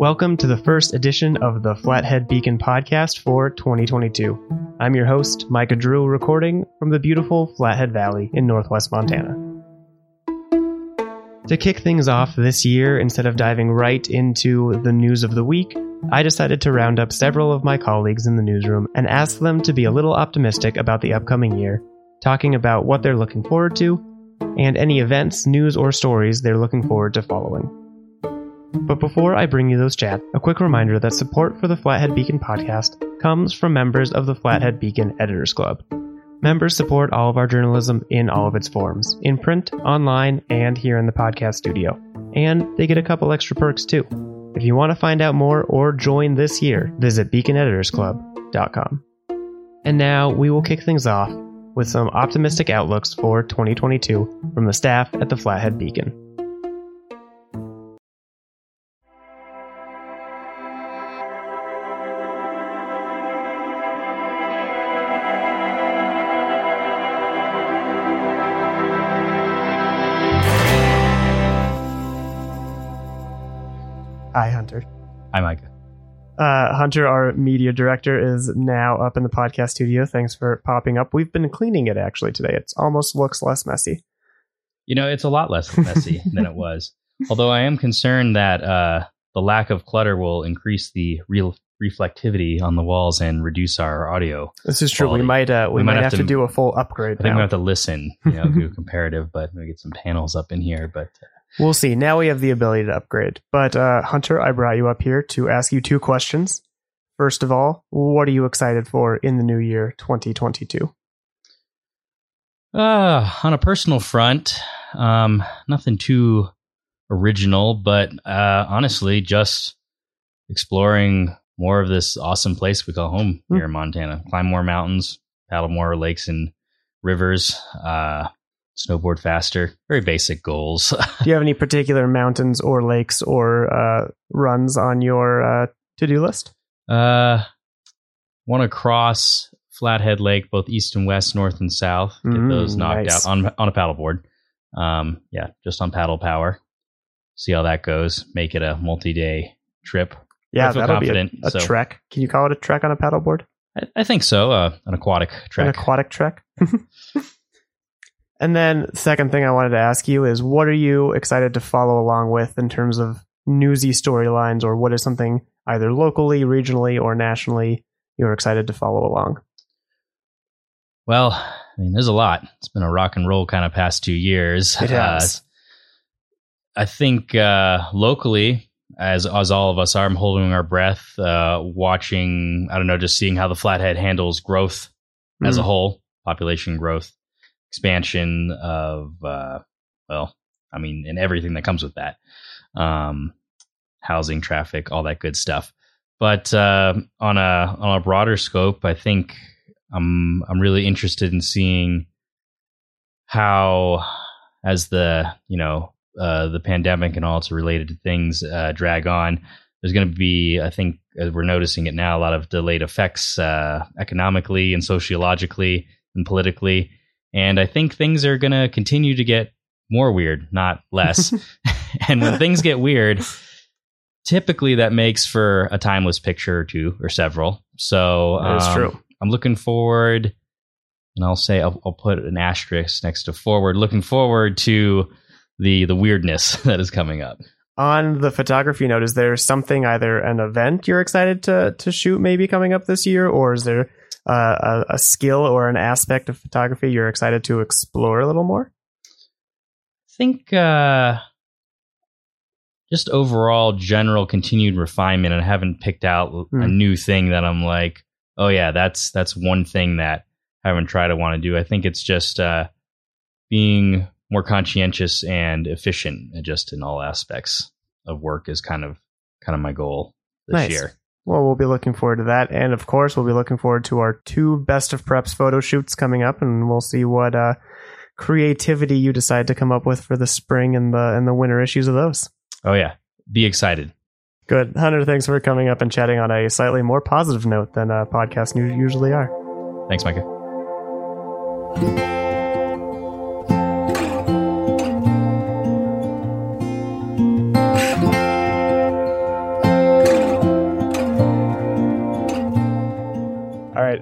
Welcome to the first edition of the Flathead Beacon podcast for 2022. I'm your host, Micah Drew, recording from the beautiful Flathead Valley in northwest Montana. To kick things off this year, instead of diving right into the news of the week, I decided to round up several of my colleagues in the newsroom and ask them to be a little optimistic about the upcoming year, talking about what they're looking forward to and any events, news, or stories they're looking forward to following. But before I bring you those chats, a quick reminder that support for the Flathead Beacon podcast comes from members of the Flathead Beacon Editors Club. Members support all of our journalism in all of its forms, in print, online, and here in the podcast studio. And they get a couple extra perks too. If you want to find out more or join this year, visit beaconeditorsclub.com. And now we will kick things off with some optimistic outlooks for 2022 from the staff at the Flathead Beacon. Hunter, our media director, is now up in the podcast studio. Thanks for popping up. We've been cleaning it actually today. It almost looks less messy. You know, it's a lot less messy than it was. Although I am concerned that uh, the lack of clutter will increase the real reflectivity on the walls and reduce our audio. This is true. quality. We might uh, we, might, have, to, do a full upgrade. I think now. we have to listen, you know, do a comparative, but we get some panels up in here. But uh, We'll see. Now we have the ability to upgrade. But uh, Hunter, I brought you up here to ask you two questions. First of all, what are you excited for in the new year 2022? Uh, on a personal front, um, nothing too original, but uh, honestly, just exploring more of this awesome place we call home Hmm. here in Montana. Climb more mountains, paddle more lakes and rivers, uh, snowboard faster. Very basic goals. Do you have any particular mountains or lakes or uh, runs on your uh, to do list? Uh, Want to cross Flathead Lake, both east and west, north and south. Get Mm, those knocked nice. out on on a paddleboard. Um, yeah, just on paddle power. See how that goes. Make it a multi-day trip. Yeah, that'll confident, be a, a so- trek. Can you call it a trek on a paddleboard? I, I think so. Uh, an aquatic trek. An aquatic trek. and then, second thing I wanted to ask you is, what are you excited to follow along with in terms of newsy storylines, or what is something either locally, regionally, or nationally you're excited to follow along? well, I mean, there's a lot. It's been a rock and roll kind of past two years. It has. Uh, I think uh, locally, as as all of us are, I'm holding our breath, uh, watching. I don't know, just seeing how the Flathead handles growth as a Mm. whole, population growth, expansion of, uh, well, I mean, and everything that comes with that, um, housing, traffic, all that good stuff. But uh, on a on a broader scope, I think I'm I'm really interested in seeing how, as the you know uh, the pandemic and all its related things uh, drag on, there's going to be, I think, as we're noticing it now, a lot of delayed effects uh, economically and sociologically and politically. And I think things are going to continue to get more weird, not less. and when things get weird, typically that makes for a timeless picture or two or several. So That is um, true. I'm looking forward, and I'll say I'll, I'll put an asterisk next to forward. Looking forward to the the weirdness that is coming up. On the photography note, is there something either an event you're excited to to shoot maybe coming up this year, or is there uh, a, a skill or an aspect of photography you're excited to explore a little more? I think uh, just overall general continued refinement. and I haven't picked out a Hmm. new thing that I'm like, oh yeah, that's that's one thing that I haven't tried to want to do. I think it's just uh, being more conscientious and efficient, uh, just in all aspects of work is kind of kind of my goal this Nice. year. Well, we'll be looking forward to that, and of course, we'll be looking forward to our two best of preps photo shoots coming up, and we'll see what uh, creativity you decide to come up with for the spring and the and the winter issues of those. Oh yeah, be excited. Good, Hunter. Thanks for coming up and chatting on a slightly more positive note than uh, podcasts usually are. Thanks, Micah.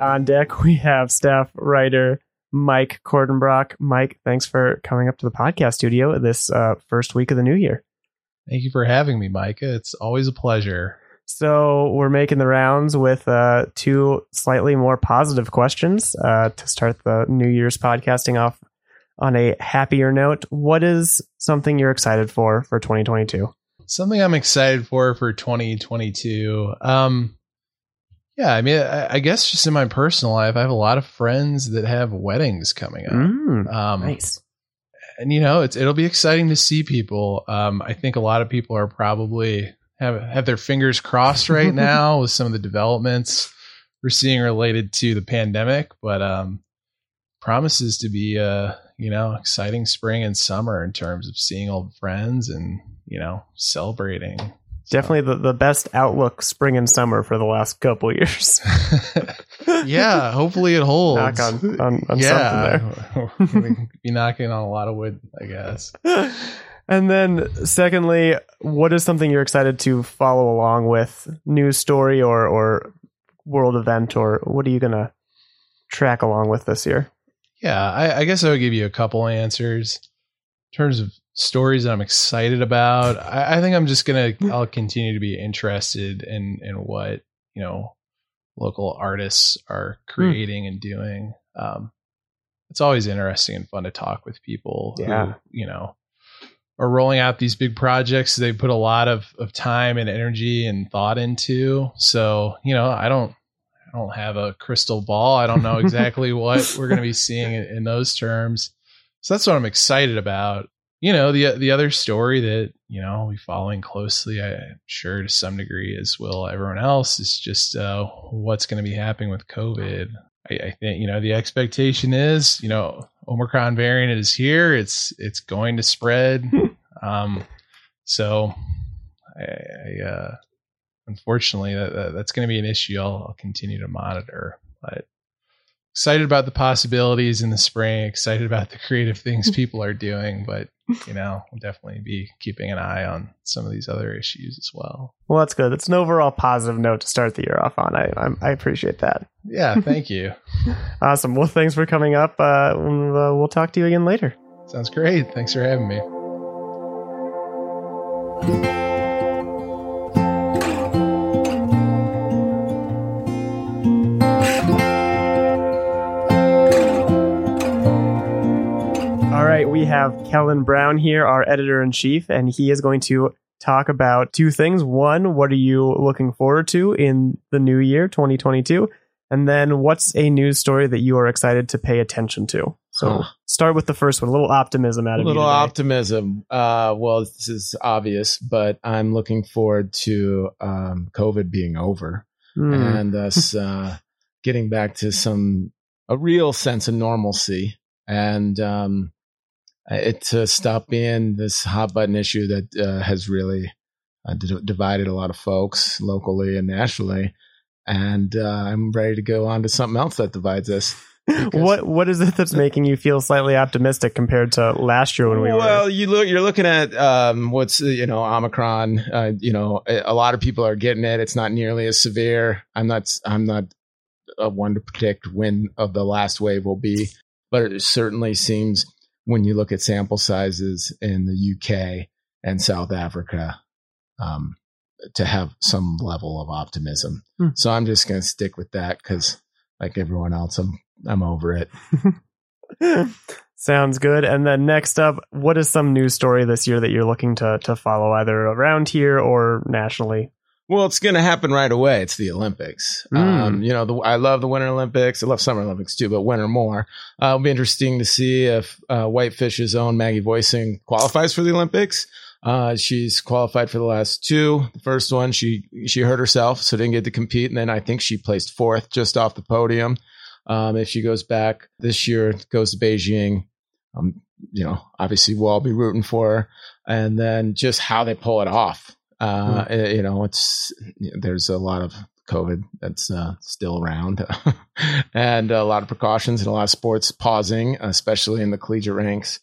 on deck we have staff writer Mike Kordenbrock. Mike, thanks for coming up to the podcast studio this uh, first week of the new year. Thank you for having me, Micah. It's always a pleasure. So we're making the rounds with uh, two slightly more positive questions uh, to start the New Year's podcasting off on a happier note. What is something you're excited for for 2022? Something I'm excited for for 2022. Um, yeah, I mean, I, I guess just in my personal life, I have a lot of friends that have weddings coming up. Mm, Um, nice. And you know, it's it'll be exciting to see people. Um, I think a lot of people are probably have have their fingers crossed right now with some of the developments we're seeing related to the pandemic, but um, promises to be a you know exciting spring and summer in terms of seeing old friends and you know celebrating. Definitely the, the best outlook spring and summer for the last couple years. yeah, hopefully it holds. Knock on, on, on yeah, we be knocking on a lot of wood, I guess. and then, secondly, what is something you're excited to follow along with? News story or, or world event, or what are you going to track along with this year? Yeah, I, I guess I would give you a couple answers in terms of stories that I'm excited about. I, I think I'm just gonna I'll continue to be interested in in what you know local artists are creating and doing. Um, it's always interesting and fun to talk with people Yeah. who you know are rolling out these big projects they put a lot of, of time and energy and thought into. So, you know, I don't I don't have a crystal ball. I don't know exactly what we're going to be seeing in, in those terms. So that's what I'm excited about. You know, the the other story that, you know, I'll be following closely, I'm sure to some degree as will everyone else, is just uh, what's going to be happening with COVID. I, I think, you know, the expectation is, you know, Omicron variant is here. It's it's going to spread. um, so I, I uh, unfortunately that, that that's going to be an issue I'll, I'll continue to monitor. But excited about the possibilities in the spring. Excited about the creative things people are doing. But you know, I'll definitely be keeping an eye on some of these other issues as well. Well, that's good. It's an overall positive note to start the year off on. I, I, I appreciate that. Yeah, thank you. Awesome. Well, thanks for coming up. Uh, uh, we'll talk to you again later. Sounds great. Thanks for having me. Have Kellyn Brown here, our editor in chief, and he is going to talk about two things. One, what are you looking forward to in the new year, 2022? And then, what's a news story that you are excited to pay attention to? So, Huh. start with the first one. A little optimism out of A little optimism. Uh, well, this is obvious, but I'm looking forward to um, COVID being over Hmm. and us uh, getting back to some a real sense of normalcy and um, it to stop being this hot button issue that uh, has really uh, d- divided a lot of folks locally and nationally. And uh, I'm ready to go on to something else that divides us. what what is it that's making you feel slightly optimistic compared to last year when we well, were? you look, you're looking at um, what's uh, you know Omicron. Uh, you know, a lot of people are getting it. It's not nearly as severe. I'm not. I'm not uh, one to predict when of the last wave will be, but it certainly seems when you look at sample sizes in the UK and South Africa, um, to have some level of optimism. Hmm. So I'm just going to stick with that because, like everyone else, I'm I'm over it. Sounds good. And then next up, what is some news story this year that you're looking to to follow either around here or nationally? Well, it's going to happen right away. It's the Olympics. Mm. Um, you know, the, I love the Winter Olympics. I love Summer Olympics too, but winter more. Uh, it'll be interesting to see if uh, Whitefish's own Maggie Voisin qualifies for the Olympics. Uh, she's qualified for the last two. The first one, she she hurt herself, so didn't get to compete, and then I think she placed fourth, just off the podium. Um, if she goes back this year, goes to Beijing. Um, you know, obviously we'll all be rooting for her, and then just how they pull it off. Uh, eh, You know, it's there's a lot of COVID that's uh, still around, and a lot of precautions and a lot of sports pausing, especially in the collegiate ranks.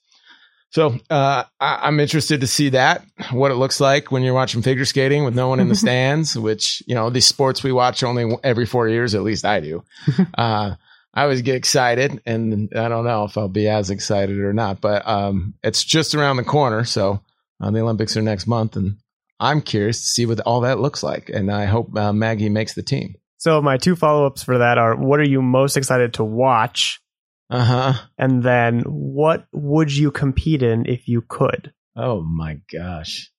So uh, I, I'm interested to see that what it looks like when you're watching figure skating with no one in the stands. Which you know these sports we watch only every four years, at least I do. Uh, I always get excited, and I don't know if I'll be as excited or not. But um, it's just around the corner, so uh, the Olympics are next month, and I'm curious to see what all that looks like. And I hope uh, Maggie makes the team. So my two follow ups for that are: what are you most excited to watch? Uh huh. And then, what would you compete in if you could? Oh my gosh.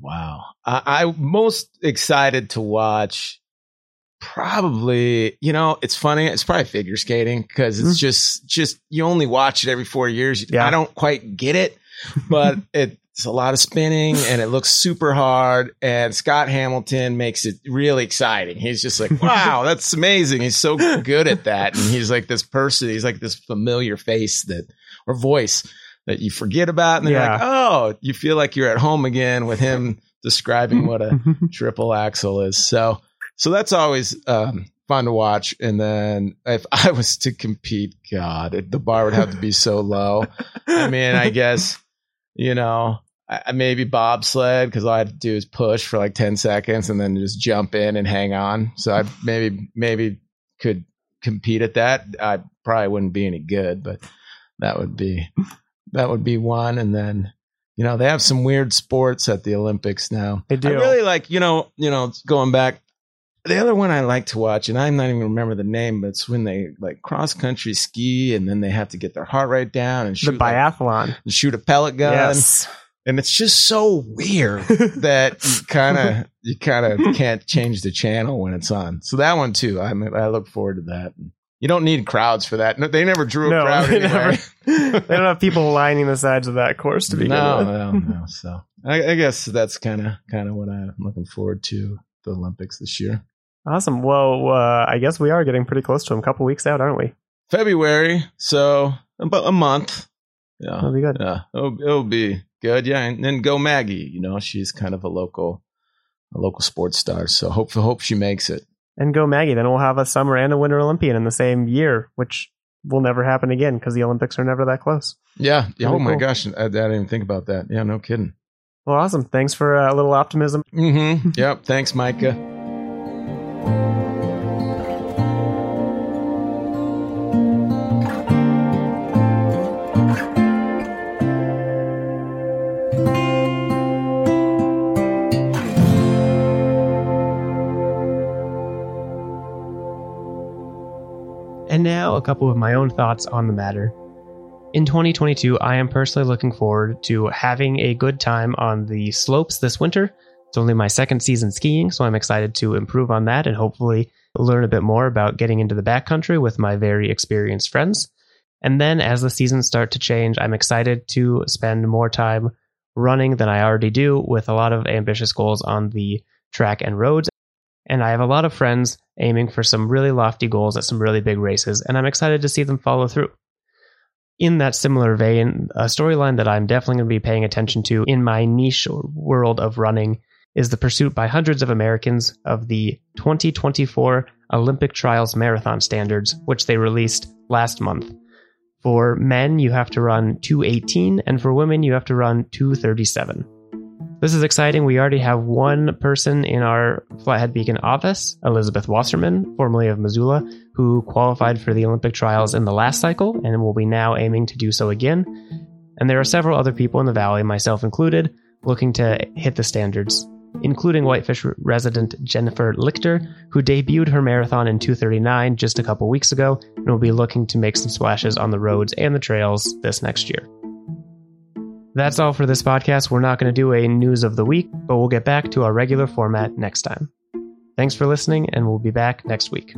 Wow. I, I'm most excited to watch probably, you know, it's funny. It's probably figure skating because it's Mhm. just, just, you only watch it every four years. Yeah. I don't quite get it, but it's a lot of spinning and it looks super hard. And Scott Hamilton makes it really exciting. He's just like, wow, that's amazing. He's so good at that. And he's like this person, he's like this familiar face that, or voice that you forget about. And then Yeah. you're like, oh, you feel like you're at home again with him describing what a triple axel is. So, so that's always um, fun to watch. And then if I was to compete, God, it, the bar would have to be so low. I mean, I guess you know, I, maybe bobsled because all I had to do is push for like ten seconds and then just jump in and hang on. So I maybe maybe could compete at that. I probably wouldn't be any good, but that would be that would be one. And then you know they have some weird sports at the Olympics now. They do. I really like you know you know going back. The other one I like to watch, and I'm not even remember the name, but it's when they like cross country ski, and then they have to get their heart rate down and the shoot like, biathlon. and shoot a pellet gun, Yes. and it's just so weird that you kind of you kind of can't change the channel when it's on. So that one too, I I look forward to that. You don't need crowds for that. No, they never drew a No, crowd they anyway. never- they don't have people lining the sides of that course to begin no, with. no, no. So I, I guess that's kind of kind of what I'm looking forward to the Olympics this year. Awesome. Well, uh, I guess we are getting pretty close to them. A couple weeks out, aren't we? February, so about a month. Yeah, That'll be good. yeah, it'll, it'll be good. Yeah, and then go Maggie. You know, she's kind of a local, a local sports star. So hope hope she makes it. And go Maggie. Then we'll have a summer and a winter Olympian in the same year, which will never happen again because the Olympics are never that close. Yeah. yeah oh Very my cool. gosh, I, I didn't even think about that. Yeah, no kidding. Well, awesome. Thanks for uh, a little optimism. Mm-hmm. yep. Thanks, Micah. A couple of my own thoughts on the matter. In 2022, I am personally looking forward to having a good time on the slopes this winter. It's only my second season skiing, so I'm excited to improve on that and hopefully learn a bit more about getting into the backcountry with my very experienced friends. And then, as the seasons start to change, I'm excited to spend more time running than I already do with a lot of ambitious goals on the track and roads. And I have a lot of friends aiming for some really lofty goals at some really big races, and I'm excited to see them follow through. In that similar vein, a storyline that I'm definitely going to be paying attention to in my niche world of running is the pursuit by hundreds of Americans of the 2024 Olympic Trials Marathon Standards, which they released last month. For men, you have to run 218, and for women, you have to run 237. This is exciting. We already have one person in our Flathead Beacon office, Elizabeth Wasserman, formerly of Missoula, who qualified for the Olympic trials in the last cycle and will be now aiming to do so again. And there are several other people in the valley, myself included, looking to hit the standards, including Whitefish resident Jennifer Lichter, who debuted her marathon in 239 just a couple weeks ago and will be looking to make some splashes on the roads and the trails this next year. That's all for this podcast. We're not going to do a news of the week, but we'll get back to our regular format next time. Thanks for listening, and we'll be back next week.